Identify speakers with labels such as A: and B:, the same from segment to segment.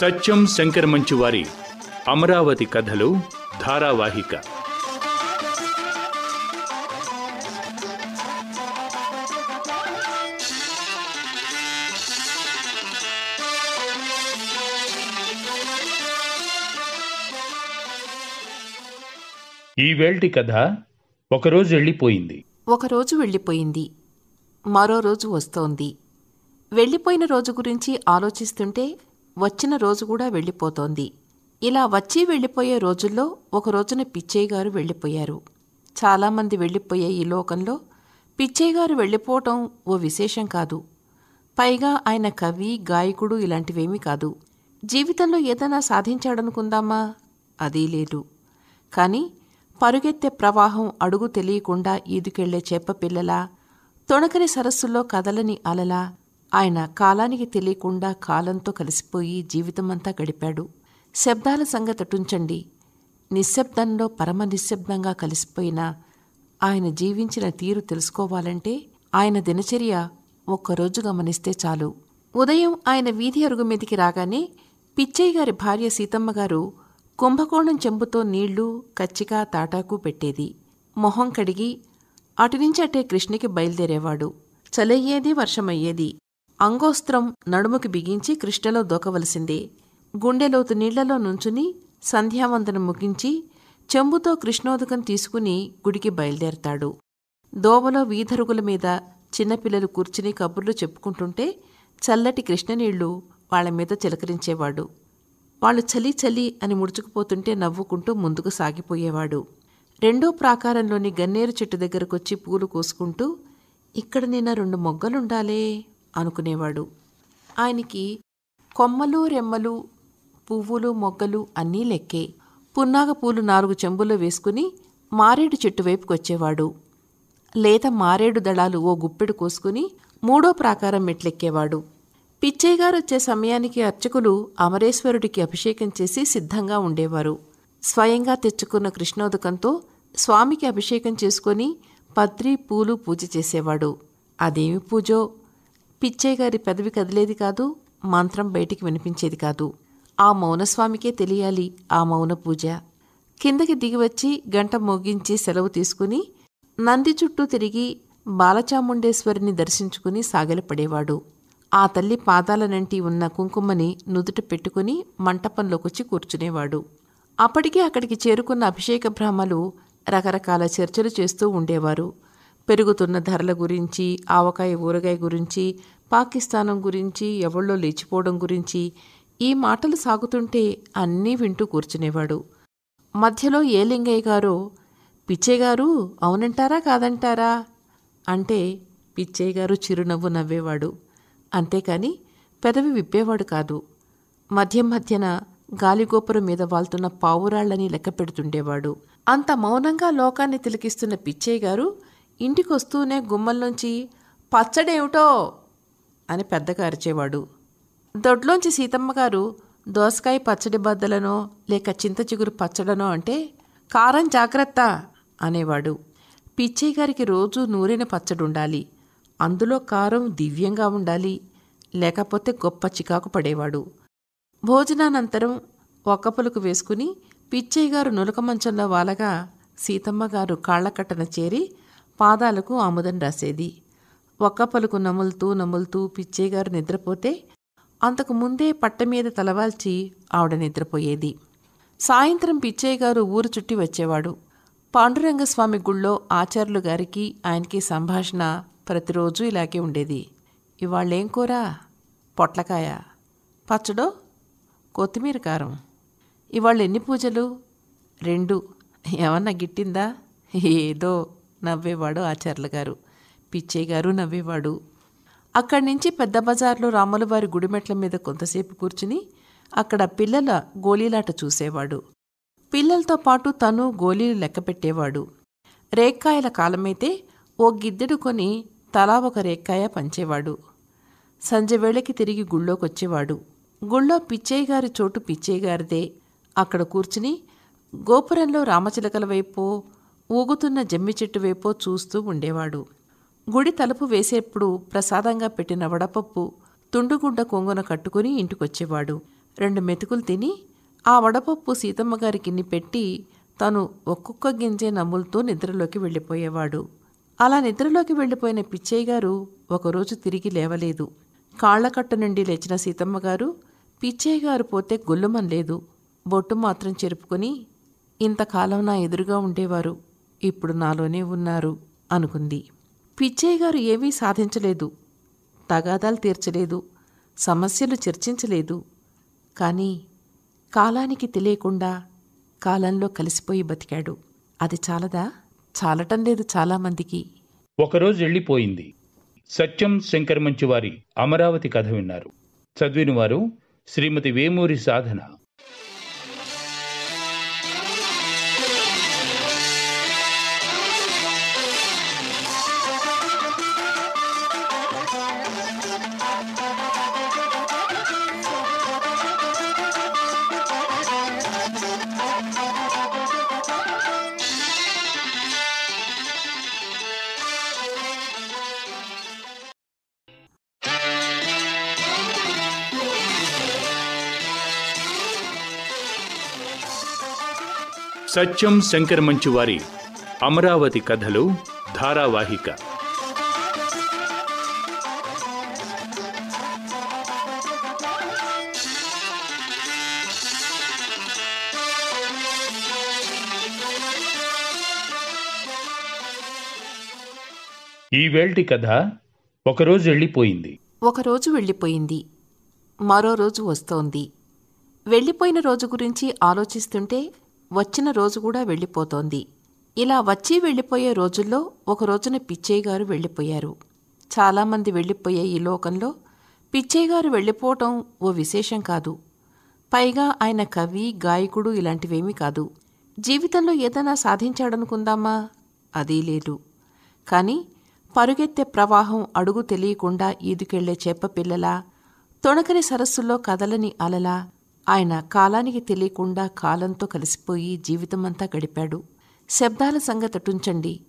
A: సత్యం శంకర మంచు వారి అమరావతి కథలు ధారావాహిక. ఈ వేల్టి కథ ఒకరోజు వెళ్ళిపోయింది.
B: ఒకరోజు వెళ్ళిపోయింది. మరో రోజు వస్తోంది. వెళ్ళిపోయిన రోజు గురించి ఆలోచిస్తుంటే వచ్చిన రోజు కూడా వెళ్ళిపోతోంది. ఇలా వచ్చి వెళ్ళిపోయే రోజుల్లో ఒక రోజున పిచ్చయ్య గారు వెళ్ళిపోయారు. చాలామంది వెళ్ళిపోయే ఈ లోకంలో పిచ్చయ్య గారు వెళ్ళిపోవటం ఓ విశేషం కాదు. పైగా ఆయన కవి గాయకుడు ఇలాంటివేమీ కాదు. జీవితంలో ఏదైనా సాధించాడనుకుందామా? అదీ లేదు. కానీ పరుగెత్తే ప్రవాహం అడుగు తెలియకుండా ఈదుకెళ్ళే చేపపిల్లలా తొణకని సరస్సులో కదలని అలలా ఆయన కాలానికి తెలియకుండా కాలంతో కలిసిపోయి జీవితమంతా గడిపాడు. శబ్దాల సంగతటుంచండి నిశ్శబ్దంలో పరమ నిశ్శబ్దంగా కలిసిపోయిన ఆయన జీవించిన తీరు తెలుసుకోవాలంటే ఆయన దినచర్య ఒక్కరోజు గమనిస్తే చాలు. ఉదయం ఆయన వీధి అరుగు మీదికి రాగానే పిచ్చయ్య గారి భార్య సీతమ్మ గారు కుంభకోణం చెంబుతో నీళ్ళు కచ్చిక తాటాకు పెట్టేది. మొహం కడిగి అటునుంచి అటే కృష్ణకి బయలుదేరేవాడు. చలయ్యేది వర్షమయ్యేది. అంగోస్త్రం నడుముకి బిగించి కృష్ణలో దూకవలసిందే. గుండెలోతు నీళ్ళలో నుంచుని సంధ్యావందనం ముగించి చెంబుతో కృష్ణోదకం తీసుకుని గుడికి బయలుదేరతాడు. దోవలో వీధరుగుల మీద చిన్నపిల్లలు కూర్చుని కబుర్లు చెప్పుకుంటుంటే చల్లటి కృష్ణనీళ్ళు వాళ్ళ మీద చిలకరించేవాడు. వాళ్ళు చలి చలి అని ముడుచుకుపోతుంటే నవ్వుకుంటూ ముందుకు సాగిపోయేవాడు. రెండో ప్రాకారంలోని గన్నేరు చెట్టు దగ్గరకొచ్చి పూలు కోసుకుంటూ ఇక్కడ నిన్న రెండు మొగ్గలుండాలే? అనుకునేవాడు. ఆయనకి కొమ్మలు రెమ్మలు పువ్వులు మొగ్గలు అన్నీ లెక్కే. పున్నాగ పూలు నాలుగు చెంబుల్లో వేసుకుని మారేడు చెట్టు వైపుకొచ్చేవాడు లేత మారేడు దళాలు ఓ గుప్పెడు కోసుకుని మూడో ప్రాకారం మెట్లెక్కేవాడు. పిచ్చయ్యగారు వచ్చే సమయానికి అర్చకులు అమరేశ్వరుడికి అభిషేకం చేసి సిద్ధంగా ఉండేవారు. స్వయంగా తెచ్చుకున్న కృష్ణోదకంతో స్వామికి అభిషేకం చేసుకొని పత్రి పూలు పూజ చేసేవాడు. అదేమి పూజో? పిచ్చయ్య గారి పెదవి కదిలేది కాదు మంత్రం బయటికి వినిపించేది కాదు. ఆ మౌనస్వామికే తెలియాలి ఆ మౌన పూజ. కిందకి దిగివచ్చి గంట మోగించి సెలవు తీసుకుని నంది చుట్టూ తిరిగి బాలచాముండేశ్వరిని దర్శించుకుని సాగలపడేవాడు. ఆ తల్లి పాదాలనంటి ఉన్న కుంకుమని నుదుట పెట్టుకుని మంటపంలోకొచ్చి కూర్చునేవాడు. అప్పటికే అక్కడికి చేరుకున్న అభిషేక బ్రాహ్మలు రకరకాల చర్చలు చేస్తూ ఉండేవారు. పెరుగుతున్న ధరల గురించి ఆవకాయ ఊరగాయ గురించి పాకిస్తానం గురించి ఎవళ్ళో లేచిపోవడం గురించి ఈ మాటలు సాగుతుంటే అన్నీ వింటూ కూర్చునేవాడు. మధ్యలో ఏ లింగయ్య గారో పిచ్చయ్య గారు అవునంటారా కాదంటారా? అంటే పిచ్చయ్య గారు చిరునవ్వు నవ్వేవాడు. అంతేకాని పెదవి విప్పేవాడు కాదు. మధ్య మధ్యన గాలిగోపురం మీద వాళ్తున్న పావురాళ్ళని లెక్క పెడుతుండేవాడు. అంత మౌనంగా లోకాన్ని తిలకిస్తున్న పిచ్చయ్య గారు ఇంటికొస్తూనే గుమ్మల్లోంచి పచ్చడేమిటో అని పెద్దగా అరిచేవాడు. దొడ్లోంచి సీతమ్మగారు దోసకాయ పచ్చడి బద్దలనో లేక చింత చిగురు పచ్చడనో అంటే కారం జాగ్రత్త అనేవాడు. పిచ్చయ్య గారికి రోజూ నూరిన పచ్చడి ఉండాలి అందులో కారం దివ్యంగా ఉండాలి. లేకపోతే గొప్ప చికాకు పడేవాడు. భోజనానంతరం ఒక్కపులకు వేసుకుని పిచ్చయ్య గారు నులక మంచంలో వాలగా సీతమ్మగారు కాళ్ళకట్టన కాళ్ళకట్టన చేరి పాదాలకు ఆముదం రాసేది. ఒక్క పలుకు నములుతూ నములుతూ పిచ్చయ్య గారు నిద్రపోతే అంతకు ముందే పట్ట మీద తలవాల్చి ఆవిడ నిద్రపోయేది. సాయంత్రం పిచ్చయ్య గారు ఊరు చుట్టి వచ్చేవాడు. పాండురంగస్వామి గుళ్ళో ఆచార్యులు గారికి ఆయనకి సంభాషణ ప్రతిరోజు ఇలాగే ఉండేది. ఇవాళ్ళేం కూర? పొట్లకాయ. పచ్చడో? కొత్తిమీర కారం. ఇవాళ ఎన్ని పూజలు? రెండు. ఏమన్నా గిట్టిందా? ఏదో. నవ్వేవాడు ఆచార్యులు గారు. పిచ్చయ్య గారు నవ్వేవాడు. అక్కడి నుంచి పెద్ద బజార్లో రాములవారి గుడిమెట్ల మీద కొంతసేపు కూర్చుని అక్కడ పిల్లల గోళీలాట చూసేవాడు. పిల్లలతో పాటు తను గోళీలు లెక్కపెట్టేవాడు రేక్కాయల కాలమైతే ఓ గిద్దెడు కొని తలా ఒక రేక్కాయ పంచేవాడు. సంజవేళకి తిరిగి గుళ్ళోకొచ్చేవాడు. గుళ్ళో పిచ్చయ్య గారి చోటు పిచ్చయ్య గారిదే. అక్కడ కూర్చుని గోపురంలో రామచిలకల వైపో ఊగుతున్న జమ్మి చెట్టు వైపో చూస్తూ ఉండేవాడు. గుడి తలుపు వేసేప్పుడు ప్రసాదంగా పెట్టిన వడపప్పు తుండుగుడ్డ కొంగున కట్టుకుని ఇంటికొచ్చేవాడు. రెండు మెతుకులు తిని ఆ వడపప్పు సీతమ్మ గారికిన్ని పెట్టి తను ఒక్కొక్క గింజే నమ్ములతో నిద్రలోకి వెళ్ళిపోయేవాడు. అలా నిద్రలోకి వెళ్ళిపోయిన పిచ్చయ్య గారు ఒకరోజు తిరిగి లేవలేదు. కాళ్ళకట్టు నుండి లేచిన సీతమ్మ గారు పిచ్చయ్య గారు పోతే గుల్లుమనలేదు. బొట్టు మాత్రం చెరుపుకుని ఇంతకాలం నా ఎదురుగా ఉండేవారు. ఇప్పుడు నాలోనే ఉన్నారు అనుకుంది. పిచ్చయ్య గారు ఏమీ సాధించలేదు. తగాదాలు తీర్చలేదు. సమస్యలు చర్చించలేదు. కానీ కాలానికి తెలియకుండా కాలంలో కలిసిపోయి బతికాడు. అది చాలదా? చాలటం లేదు చాలామందికి.
A: ఒకరోజు వెళ్ళిపోయింది సత్యం శంకర్ మంచివారి అమరావతి కథ విన్నారు. చదివిన వారు శ్రీమతి వేమూరి సాధన. సత్యం శంకర్ మంచి వారి అమరావతి కథలు ధారావాహిక. ఈ కథ ఒకరోజు వెళ్ళిపోయింది.
B: ఒకరోజు వెళ్ళిపోయింది. మరో రోజు వస్తోంది. వెళ్ళిపోయిన రోజు గురించి ఆలోచిస్తుంటే వచ్చిన రోజు కూడా వెళ్ళిపోతోంది. ఇలా వచ్చి వెళ్ళిపోయే రోజుల్లో ఒక రోజున పిచ్చయ్య గారు వెళ్ళిపోయారు. చాలామంది వెళ్ళిపోయే ఈ లోకంలో పిచ్చయ్య గారు వెళ్ళిపోవటం ఓ విశేషం కాదు. పైగా ఆయన కవి గాయకుడు ఇలాంటివేమీ కాదు. జీవితంలో ఏదైనా సాధించాడనుకుందామా? అదీ లేదు. కానీ పరుగెత్తే ప్రవాహం అడుగు తెలియకుండా ఈదుకెళ్ళే చేపపిల్లలా తొణకని సరస్సుల్లో కదలని అలలా ఆయన కాలానికి తెలియకుండా కాలంతో కలిసిపోయి జీవితమంతా గడిపాడు. శబ్దాల సంగతటుంచండి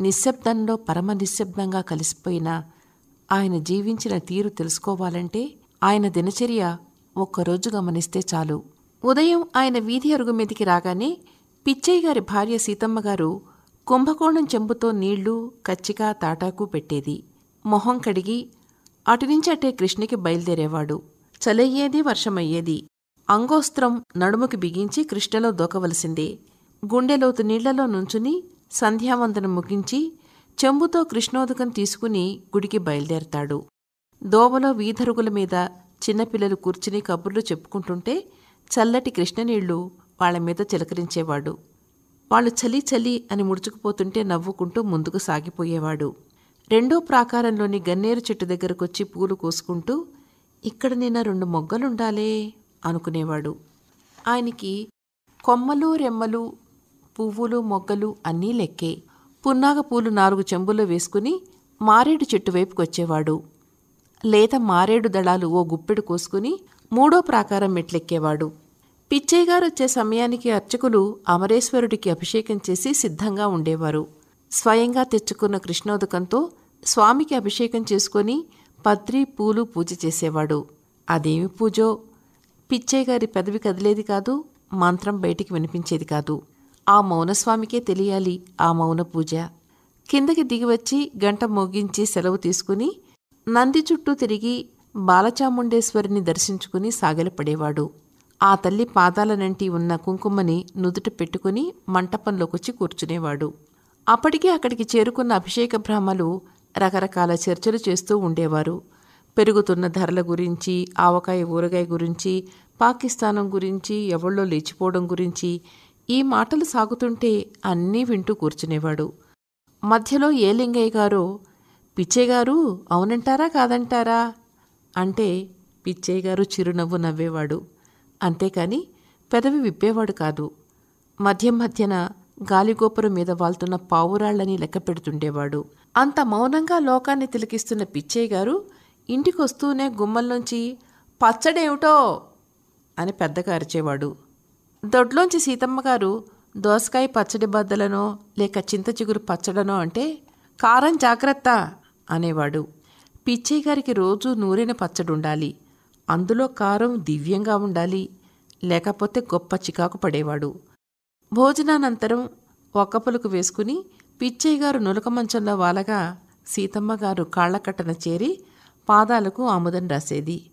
B: నిశ్శబ్దంలో పరమ నిశ్శబ్దంగా కలిసిపోయిన ఆయన జీవించిన తీరు తెలుసుకోవాలంటే ఆయన దినచర్య ఒక్కరోజు గమనిస్తే చాలు. ఉదయం ఆయన వీధి అరుగు మీదికి రాగానే పిచ్చయ్య గారి భార్య సీతమ్మ గారు కుంభకోణం చెంబుతో నీళ్ళు కచ్చిక తాటాకు పెట్టేది. మొహం కడిగి అటునుంచి అటే కృష్ణకి బయలుదేరేవాడు. చలయ్యేది వర్షమయ్యేది. అంగోస్త్రం నడుముకి బిగించి కృష్ణలో దూకవలసిందే. గుండెలోతు నీళ్ళలో నుంచుని సంధ్యావందనం ముగించి చెంబుతో కృష్ణోదకం తీసుకుని గుడికి బయలుదేరతాడు. దోవలో వీధరుగుల మీద చిన్నపిల్లలు కూర్చుని కబుర్లు చెప్పుకుంటుంటే చల్లటి కృష్ణనీళ్ళు వాళ్ళ మీద చిలకరించేవాడు. వాళ్ళు చలి చలి అని ముడుచుకుపోతుంటే నవ్వుకుంటూ ముందుకు సాగిపోయేవాడు. రెండో ప్రాకారంలోని గన్నేరు చెట్టు దగ్గరకొచ్చి పూలు కోసుకుంటూ ఇక్కడ నిన్న రెండు మొగ్గలుండాలే? అనుకునేవాడు. ఆయనకి కొమ్మలు రెమ్మలు పువ్వులు మొగ్గలు అన్నీ లెక్కే. పున్నాగ పూలు నాలుగు చెంబుల్లో వేసుకుని మారేడు చెట్టు వైపుకొచ్చేవాడు లేత మారేడు దళాలు ఓ గుప్పెడు కోసుకుని మూడో ప్రాకారం మెట్లెక్కేవాడు. పిచ్చయ్య గారు వచ్చే సమయానికి అర్చకులు అమరేశ్వరుడికి అభిషేకం చేసి సిద్ధంగా ఉండేవారు. స్వయంగా తెచ్చుకున్న కృష్ణోదకంతో స్వామికి అభిషేకం చేసుకొని పత్రి పూలు పూజ చేసేవాడు. అదేమి పూజో? పిచ్చయ్య గారి పెదవి కదిలేది కాదు మంత్రం బయటికి వినిపించేది కాదు. ఆ మౌనస్వామికే తెలియాలి ఆ మౌన పూజ. కిందకి దిగివచ్చి గంట మోగించి సెలవు తీసుకుని నంది చుట్టూ తిరిగి బాలచాముండేశ్వరిని దర్శించుకుని సాగలపడేవాడు. ఆ తల్లి పాదాలనంటి ఉన్న కుంకుమని నుదుట పెట్టుకుని మంటపంలోకొచ్చి కూర్చునేవాడు. అప్పటికే అక్కడికి చేరుకున్న అభిషేక బ్రాహ్మలు రకరకాల చర్చలు చేస్తూ ఉండేవారు. పెరుగుతున్న ధరల గురించి ఆవకాయ ఊరగాయ గురించి పాకిస్తానం గురించి ఎవళ్ళో లేచిపోవడం గురించి ఈ మాటలు సాగుతుంటే అన్నీ వింటూ కూర్చునేవాడు. మధ్యలో ఏ లింగయ్య గారో పిచ్చయ్య గారు అవునంటారా కాదంటారా అంటే పిచ్చయ్య గారు చిరునవ్వు నవ్వేవాడు. అంతేకాని పెదవి విప్పేవాడు కాదు. మధ్య మధ్యన గాలిగోపురం మీద వాళ్తున్న పావురాళ్ళని లెక్క పెడుతుండేవాడు. అంత మౌనంగా లోకాన్ని తిలకిస్తున్న పిచ్చయ్య గారు ఇంటికొస్తూనే గుమ్మంలోంచి పచ్చడేమిటో అని పెద్దగా అరిచేవాడు. దొడ్లోంచి సీతమ్మగారు దోసకాయ పచ్చడి బద్దలనో లేక చింత చిగురు పచ్చడనో అంటే కారం జాగ్రత్త అనేవాడు. పిచ్చయ్య గారికి రోజూ నూరిన పచ్చడుండాలి. అందులో కారం దివ్యంగా ఉండాలి. లేకపోతే గొప్ప చికాకు పడేవాడు. భోజనానంతరం ఒక్క పలుకు వేసుకుని పిచ్చయ్య గారు నులక మంచంలో వాలగా సీతమ్మ గారు కాళ్ళకట్టన చేరి పాదాలకు ఆముదం రాసేది.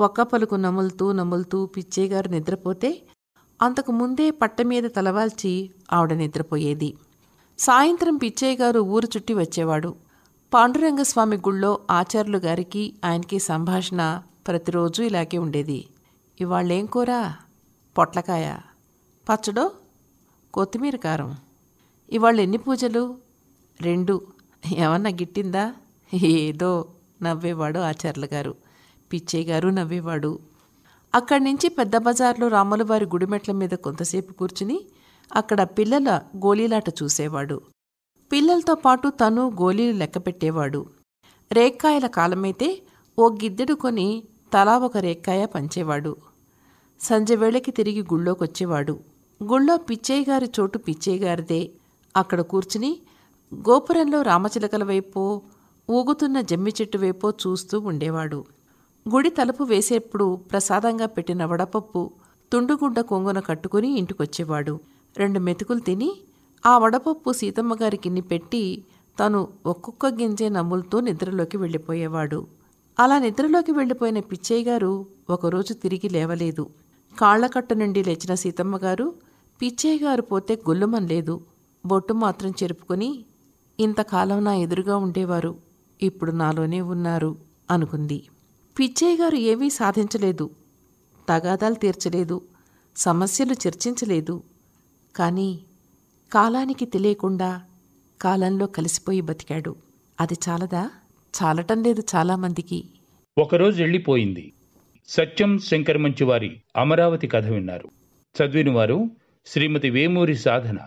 B: ఒక్క పలుకు నములుతూ నములుతూ పిచ్చయ్య గారు నిద్రపోతే అంతకు ముందే పట్ట మీద తలవాల్చి ఆవిడ నిద్రపోయేది. సాయంత్రం పిచ్చయ్య గారు ఊరు చుట్టి వచ్చేవాడు. పాండురంగస్వామి గుళ్ళో ఆచార్యులు గారికి ఆయనకి సంభాషణ ప్రతిరోజు ఇలాగే ఉండేది. ఇవాళ్ళేం కూర? పొట్లకాయ. పచ్చడో? కొత్తిమీర కారం. ఇవాళ ఎన్ని పూజలు? రెండు. ఏమన్నా గిట్టిందా? ఏదో. నవ్వేవాడు ఆచార్యులు గారు. పిచ్చయ్య గారు నవ్వేవాడు. అక్కడి నుంచి పెద్ద బజార్లో రాములవారి గుడిమెట్ల మీద కొంతసేపు కూర్చుని అక్కడ పిల్లల గోళీలాట చూసేవాడు. పిల్లలతో పాటు తను గోళీలు లెక్కపెట్టేవాడు రేక్కాయల కాలమైతే ఓ గిద్దెడు కొని తలా ఒక రేక్కాయ పంచేవాడు. సంజవేళకి తిరిగి గుళ్ళోకొచ్చేవాడు. గుళ్ళో పిచ్చయ్య గారి చోటు పిచ్చయ్య గారిదే. అక్కడ కూర్చుని గోపురంలో రామచిలకల వైపో ఊగుతున్న జమ్మి చెట్టు వైపో చూస్తూ ఉండేవాడు. గుడి తలుపు వేసేప్పుడు ప్రసాదంగా పెట్టిన వడపప్పు తుండుగుడ్డ కొంగున కట్టుకుని ఇంటికొచ్చేవాడు. రెండు మెతుకులు తిని ఆ వడపప్పు సీతమ్మగారికిన్ని పెట్టి తను ఒక్కొక్క గింజే నమ్ములతో నిద్రలోకి వెళ్ళిపోయేవాడు. అలా నిద్రలోకి వెళ్ళిపోయిన పిచ్చయ్య గారు ఒకరోజు తిరిగి లేవలేదు. కాళ్ళకట్ట నుండి లేచిన సీతమ్మగారు పిచ్చయ్య గారు పోతే గొల్లుమనలేదు బొట్టు మాత్రం చెరుపుకొని ఇంతకాలం నా ఎదురుగా ఉండేవారు. ఇప్పుడు నాలోనే ఉన్నారు అనుకుంది. పిచ్చయ్య గారు ఏమీ సాధించలేదు. తగాదాలు తీర్చలేదు. సమస్యలు చర్చించలేదు. కానీ కాలానికి తెలియకుండా కాలంలో కలిసిపోయి బతికాడు. అది చాలదా? చాలటం లేదు చాలామందికి.
A: ఒకరోజు వెళ్ళిపోయింది సత్యం శంకర్ మంచివారి అమరావతి కథ విన్నారు. చదివినవారు శ్రీమతి వేమూరి సాధన.